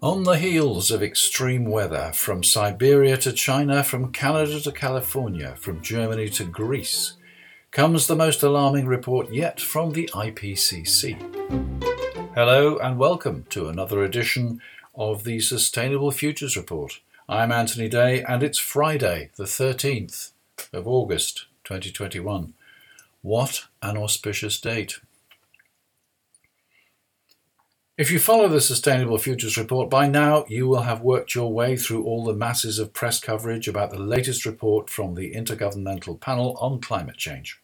On the heels of extreme weather, from Siberia to China, from Canada to California, from Germany to Greece, comes the most alarming report yet from the IPCC. Hello and welcome to another edition of the Sustainable Futures Report. I'm Anthony Day and it's Friday, the 13th of August 2021. What an auspicious date! If you follow the Sustainable Futures Report, by now you will have worked your way through all the masses of press coverage about the latest report from the Intergovernmental Panel on Climate Change.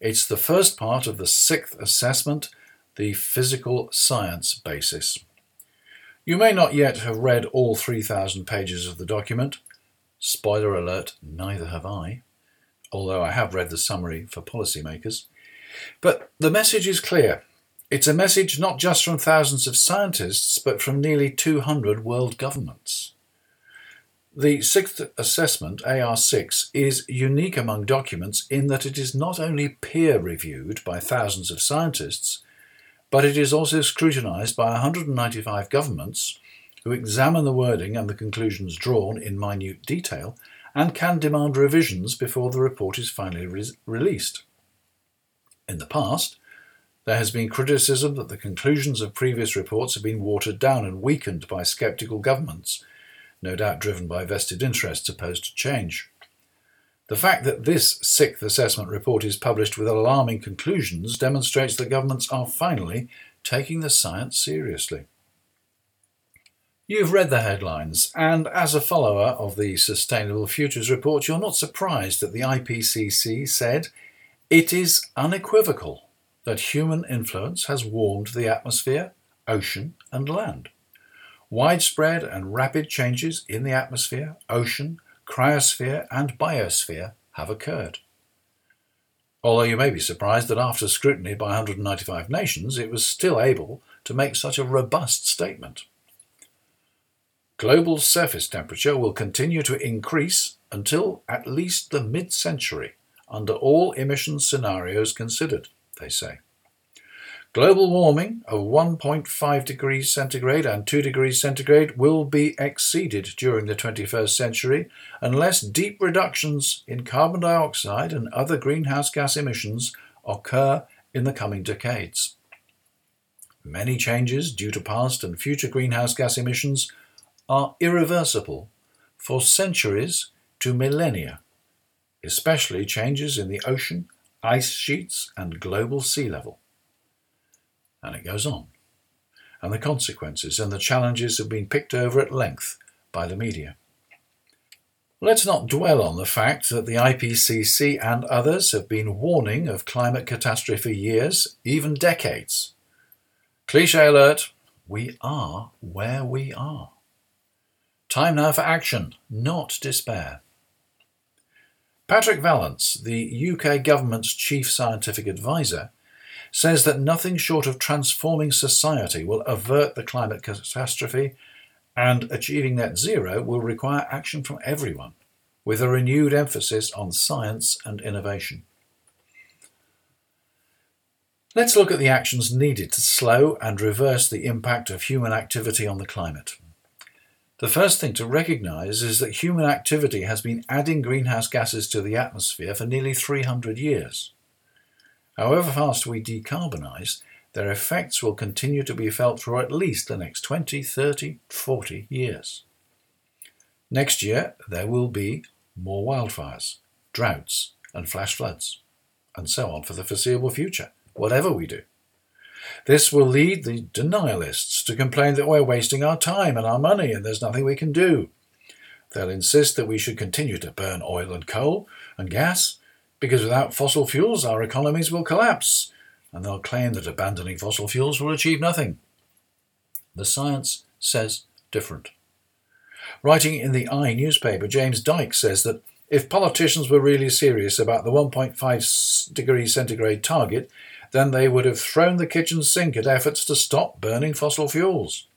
It's the first part of the sixth assessment, the Physical Science Basis. You may not yet have read all 3,000 pages of the document. Spoiler alert, neither have I, although I have read the summary for policymakers. But the message is clear. It's a message not just from thousands of scientists, but from nearly 200 world governments. The sixth assessment, AR6, is unique among documents in that it is not only peer reviewed by thousands of scientists, but it is also scrutinised by 195 governments who examine the wording and the conclusions drawn in minute detail and can demand revisions before the report is finally re- released. In the past, there has been criticism that the conclusions of previous reports have been watered down and weakened by sceptical governments, no doubt driven by vested interests opposed to change. The fact that this sixth assessment report is published with alarming conclusions demonstrates that governments are finally taking the science seriously. You've read the headlines, and as a follower of the Sustainable Futures Report, you're not surprised that the IPCC said it is unequivocal that human influence has warmed the atmosphere, ocean, and land. Widespread and rapid changes in the atmosphere, ocean, cryosphere, and biosphere have occurred. Although you may be surprised that after scrutiny by 195 nations, it was still able to make such a robust statement. Global surface temperature will continue to increase until at least the mid century under all emission scenarios considered they say. Global warming of 1.5 degrees centigrade and 2 degrees centigrade will be exceeded during the 21st century unless deep reductions in carbon dioxide and other greenhouse gas emissions occur in the coming decades. Many changes due to past and future greenhouse gas emissions are irreversible for centuries to millennia, especially changes in the ocean ice sheets, and global sea level. And it goes on. And the consequences and the challenges have been picked over at length by the media. Let's not dwell on the fact that the IPCC and others have been warning of climate catastrophe for years, even decades. Cliche alert we are where we are. Time now for action, not despair. Patrick Vallance, the UK government's chief scientific advisor, says that nothing short of transforming society will avert the climate catastrophe, and achieving net zero will require action from everyone, with a renewed emphasis on science and innovation. Let's look at the actions needed to slow and reverse the impact of human activity on the climate. The first thing to recognise is that human activity has been adding greenhouse gases to the atmosphere for nearly 300 years. However fast we decarbonise, their effects will continue to be felt for at least the next 20, 30, 40 years. Next year, there will be more wildfires, droughts, and flash floods, and so on for the foreseeable future, whatever we do. This will lead the denialists to complain that we're wasting our time and our money and there's nothing we can do. They'll insist that we should continue to burn oil and coal and gas because without fossil fuels our economies will collapse, and they'll claim that abandoning fossil fuels will achieve nothing. The science says different. Writing in the I newspaper, James Dyke says that if politicians were really serious about the 1.5 degrees centigrade target, then they would have thrown the kitchen sink at efforts to stop burning fossil fuels.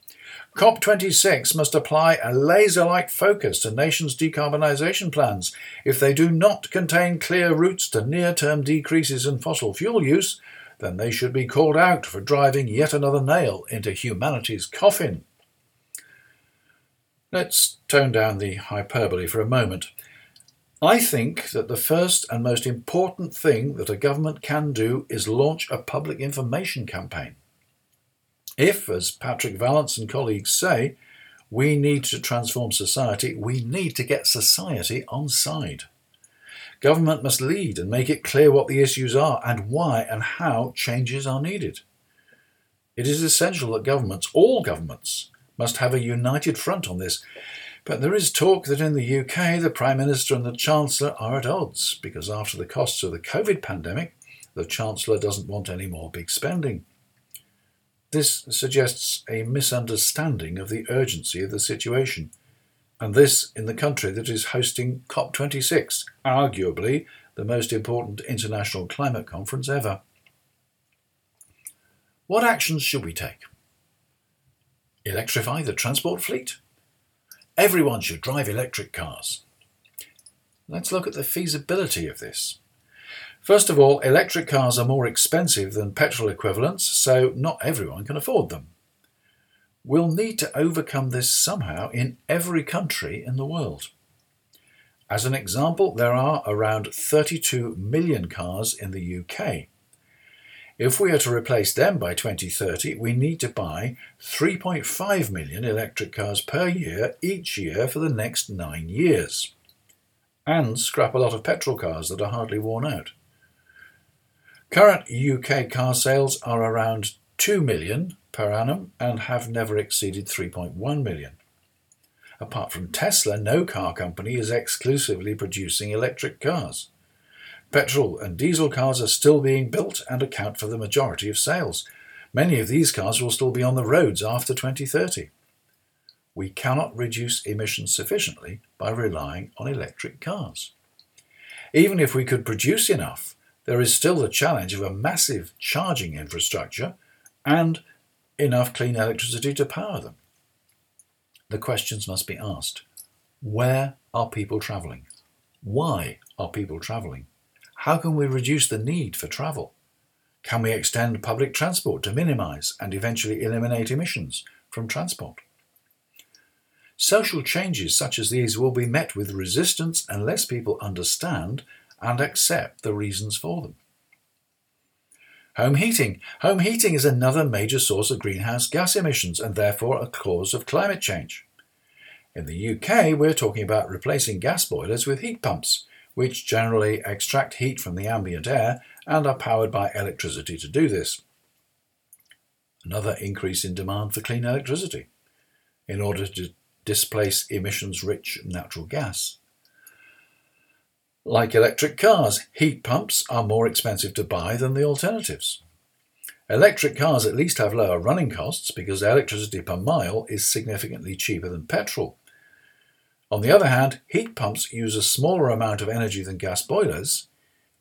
COP26 must apply a laser like focus to nations' decarbonisation plans. If they do not contain clear routes to near term decreases in fossil fuel use, then they should be called out for driving yet another nail into humanity's coffin. Let's tone down the hyperbole for a moment. I think that the first and most important thing that a government can do is launch a public information campaign. If, as Patrick Vallance and colleagues say, we need to transform society, we need to get society on side. Government must lead and make it clear what the issues are and why and how changes are needed. It is essential that governments, all governments, must have a united front on this. But there is talk that in the UK the Prime Minister and the Chancellor are at odds because after the costs of the COVID pandemic, the Chancellor doesn't want any more big spending. This suggests a misunderstanding of the urgency of the situation, and this in the country that is hosting COP26, arguably the most important international climate conference ever. What actions should we take? Electrify the transport fleet? Everyone should drive electric cars. Let's look at the feasibility of this. First of all, electric cars are more expensive than petrol equivalents, so not everyone can afford them. We'll need to overcome this somehow in every country in the world. As an example, there are around 32 million cars in the UK. If we are to replace them by 2030, we need to buy 3.5 million electric cars per year each year for the next nine years, and scrap a lot of petrol cars that are hardly worn out. Current UK car sales are around 2 million per annum and have never exceeded 3.1 million. Apart from Tesla, no car company is exclusively producing electric cars. Petrol and diesel cars are still being built and account for the majority of sales. Many of these cars will still be on the roads after 2030. We cannot reduce emissions sufficiently by relying on electric cars. Even if we could produce enough, there is still the challenge of a massive charging infrastructure and enough clean electricity to power them. The questions must be asked Where are people travelling? Why are people travelling? How can we reduce the need for travel? Can we extend public transport to minimise and eventually eliminate emissions from transport? Social changes such as these will be met with resistance unless people understand and accept the reasons for them. Home heating. Home heating is another major source of greenhouse gas emissions and therefore a cause of climate change. In the UK, we're talking about replacing gas boilers with heat pumps, which generally extract heat from the ambient air and are powered by electricity to do this. Another increase in demand for clean electricity in order to displace emissions rich natural gas. Like electric cars, heat pumps are more expensive to buy than the alternatives. Electric cars at least have lower running costs because electricity per mile is significantly cheaper than petrol. On the other hand, heat pumps use a smaller amount of energy than gas boilers,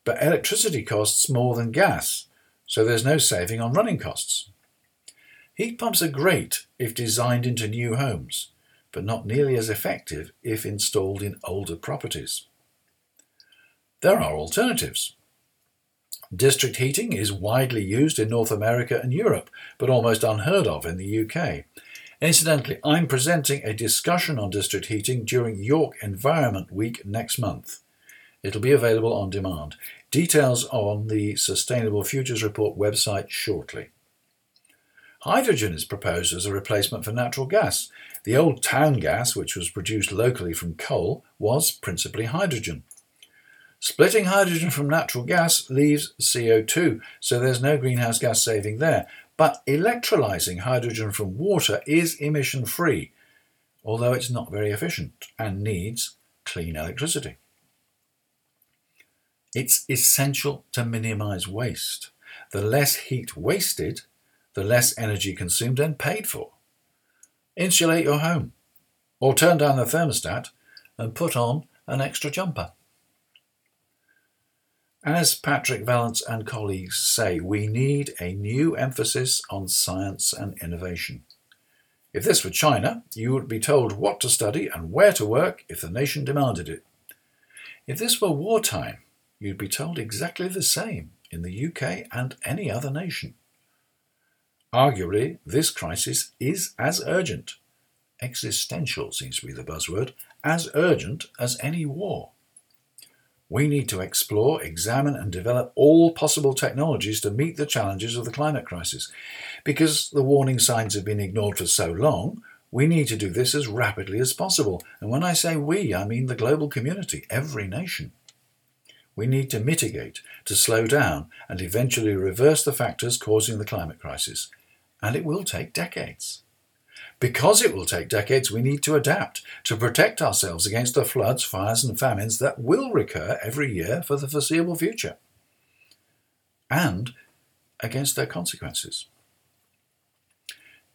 but electricity costs more than gas, so there's no saving on running costs. Heat pumps are great if designed into new homes, but not nearly as effective if installed in older properties. There are alternatives. District heating is widely used in North America and Europe, but almost unheard of in the UK. Incidentally, I'm presenting a discussion on district heating during York Environment Week next month. It'll be available on demand. Details on the Sustainable Futures Report website shortly. Hydrogen is proposed as a replacement for natural gas. The old town gas, which was produced locally from coal, was principally hydrogen. Splitting hydrogen from natural gas leaves CO2, so there's no greenhouse gas saving there. But electrolyzing hydrogen from water is emission free, although it's not very efficient and needs clean electricity. It's essential to minimize waste. The less heat wasted, the less energy consumed and paid for. Insulate your home, or turn down the thermostat and put on an extra jumper. As Patrick Vallance and colleagues say, we need a new emphasis on science and innovation. If this were China, you would be told what to study and where to work if the nation demanded it. If this were wartime, you'd be told exactly the same. in the UK and any other nation. Arguably, this crisis is as urgent, existential seems to be the buzzword, as urgent as any war. We need to explore, examine, and develop all possible technologies to meet the challenges of the climate crisis. Because the warning signs have been ignored for so long, we need to do this as rapidly as possible. And when I say we, I mean the global community, every nation. We need to mitigate, to slow down, and eventually reverse the factors causing the climate crisis. And it will take decades. Because it will take decades, we need to adapt to protect ourselves against the floods, fires, and famines that will recur every year for the foreseeable future, and against their consequences.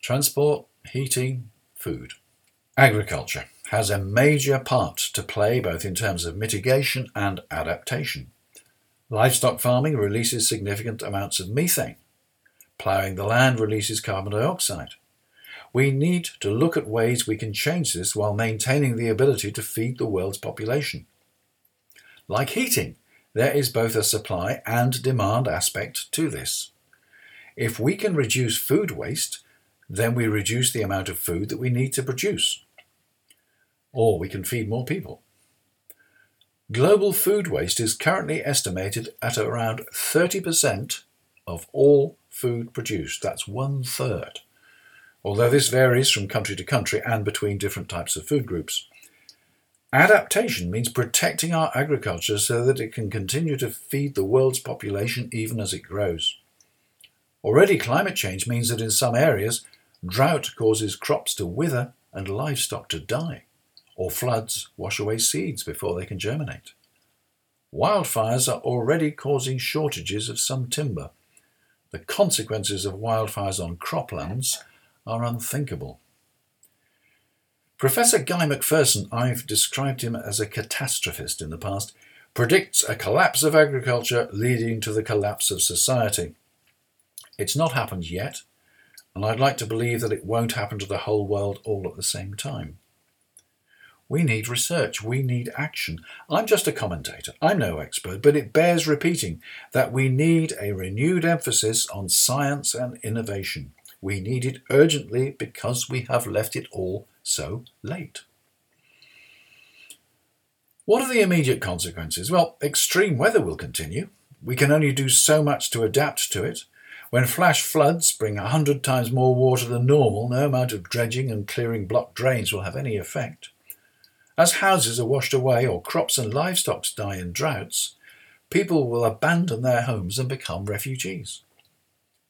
Transport, heating, food. Agriculture has a major part to play both in terms of mitigation and adaptation. Livestock farming releases significant amounts of methane. Ploughing the land releases carbon dioxide. We need to look at ways we can change this while maintaining the ability to feed the world's population. Like heating, there is both a supply and demand aspect to this. If we can reduce food waste, then we reduce the amount of food that we need to produce. Or we can feed more people. Global food waste is currently estimated at around 30% of all food produced. That's one third although this varies from country to country and between different types of food groups. Adaptation means protecting our agriculture so that it can continue to feed the world's population even as it grows. Already, climate change means that in some areas, drought causes crops to wither and livestock to die, or floods wash away seeds before they can germinate. Wildfires are already causing shortages of some timber. The consequences of wildfires on croplands are unthinkable. Professor Guy McPherson, I've described him as a catastrophist in the past, predicts a collapse of agriculture leading to the collapse of society. It's not happened yet, and I'd like to believe that it won't happen to the whole world all at the same time. We need research. We need action. I'm just a commentator. I'm no expert, but it bears repeating that we need a renewed emphasis on science and innovation. We need it urgently because we have left it all so late. What are the immediate consequences? Well, extreme weather will continue. We can only do so much to adapt to it. When flash floods bring a hundred times more water than normal, no amount of dredging and clearing blocked drains will have any effect. As houses are washed away or crops and livestock die in droughts, people will abandon their homes and become refugees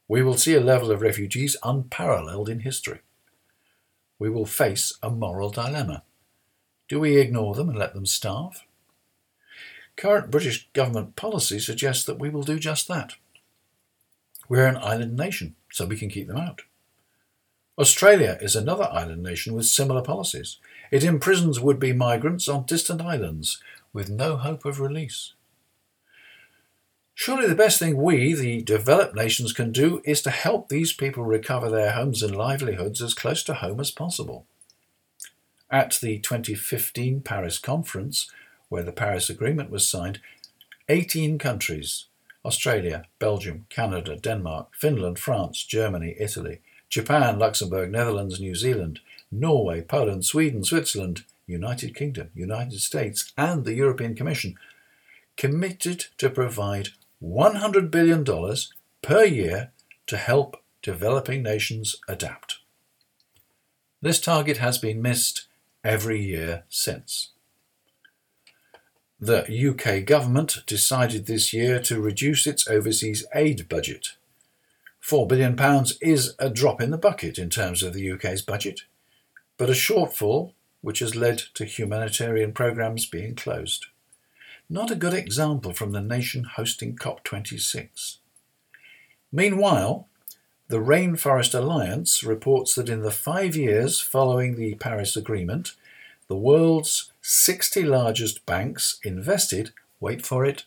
we will see a level of refugees unparalleled in history. We will face a moral dilemma. Do we ignore them and let them starve? Current British government policy suggests that we will do just that. We're an island nation, so we can keep them out. Australia is another island nation with similar policies. It imprisons would be migrants on distant islands with no hope of release. Surely the best thing we, the developed nations, can do is to help these people recover their homes and livelihoods as close to home as possible. At the 2015 Paris conference, where the Paris Agreement was signed, 18 countries Australia, Belgium, Canada, Denmark, Finland, France, Germany, Italy, Japan, Luxembourg, Netherlands, New Zealand, Norway, Poland, Sweden, Switzerland, United Kingdom, United States, and the European Commission committed to provide $100 billion per year to help developing nations adapt. This target has been missed every year since. The UK government decided this year to reduce its overseas aid budget. £4 billion is a drop in the bucket in terms of the UK's budget, but a shortfall which has led to humanitarian programmes being closed. Not a good example from the nation hosting COP26. Meanwhile, the Rainforest Alliance reports that in the five years following the Paris Agreement, the world's 60 largest banks invested, wait for it,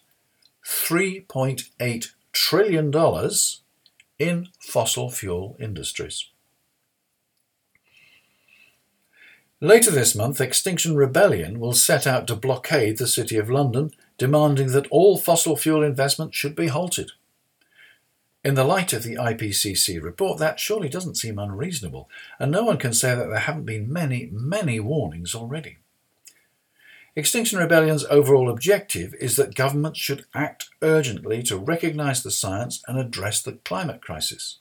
$3.8 trillion in fossil fuel industries. Later this month, Extinction Rebellion will set out to blockade the City of London, demanding that all fossil fuel investment should be halted. In the light of the IPCC report, that surely doesn't seem unreasonable, and no one can say that there haven't been many, many warnings already. Extinction Rebellion's overall objective is that governments should act urgently to recognise the science and address the climate crisis.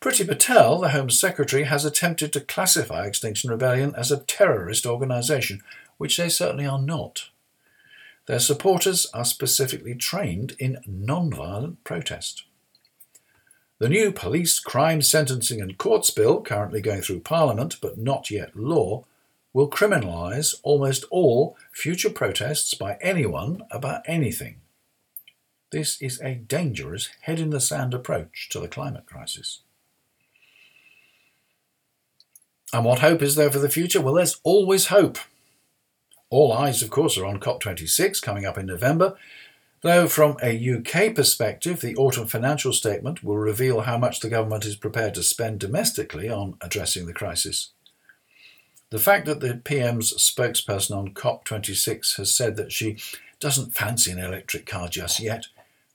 Priti Patel, the Home Secretary, has attempted to classify Extinction Rebellion as a terrorist organisation, which they certainly are not. Their supporters are specifically trained in non violent protest. The new Police Crime Sentencing and Courts Bill, currently going through Parliament but not yet law, will criminalise almost all future protests by anyone about anything. This is a dangerous head in the sand approach to the climate crisis. And what hope is there for the future? Well, there's always hope. All eyes, of course, are on COP26 coming up in November, though from a UK perspective, the autumn financial statement will reveal how much the government is prepared to spend domestically on addressing the crisis. The fact that the PM's spokesperson on COP26 has said that she doesn't fancy an electric car just yet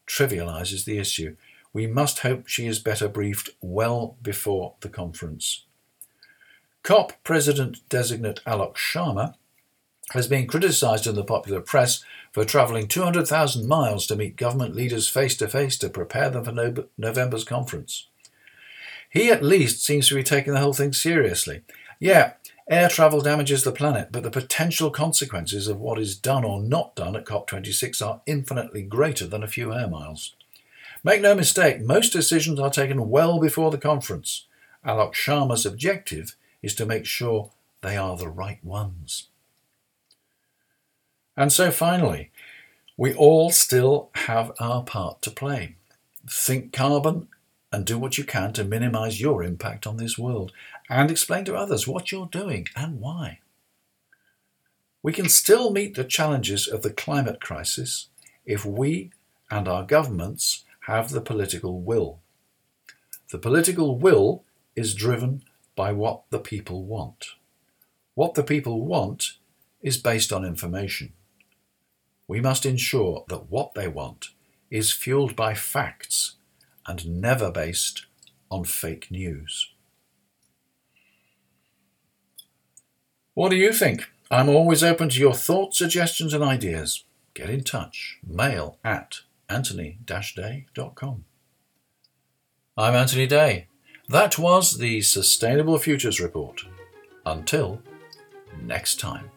trivialises the issue. We must hope she is better briefed well before the conference. COP President designate Alok Sharma has been criticised in the popular press for travelling 200,000 miles to meet government leaders face to face to prepare them for November's conference. He at least seems to be taking the whole thing seriously. Yeah, Air travel damages the planet, but the potential consequences of what is done or not done at COP26 are infinitely greater than a few air miles. Make no mistake, most decisions are taken well before the conference. Alok Sharma's objective is to make sure they are the right ones. And so finally, we all still have our part to play. Think carbon and do what you can to minimize your impact on this world and explain to others what you're doing and why. We can still meet the challenges of the climate crisis if we and our governments have the political will. The political will is driven by what the people want. What the people want is based on information. We must ensure that what they want is fueled by facts and never based on fake news. What do you think? I'm always open to your thoughts, suggestions, and ideas. Get in touch. Mail at anthony-day.com. I'm Anthony Day. That was the Sustainable Futures Report. Until next time.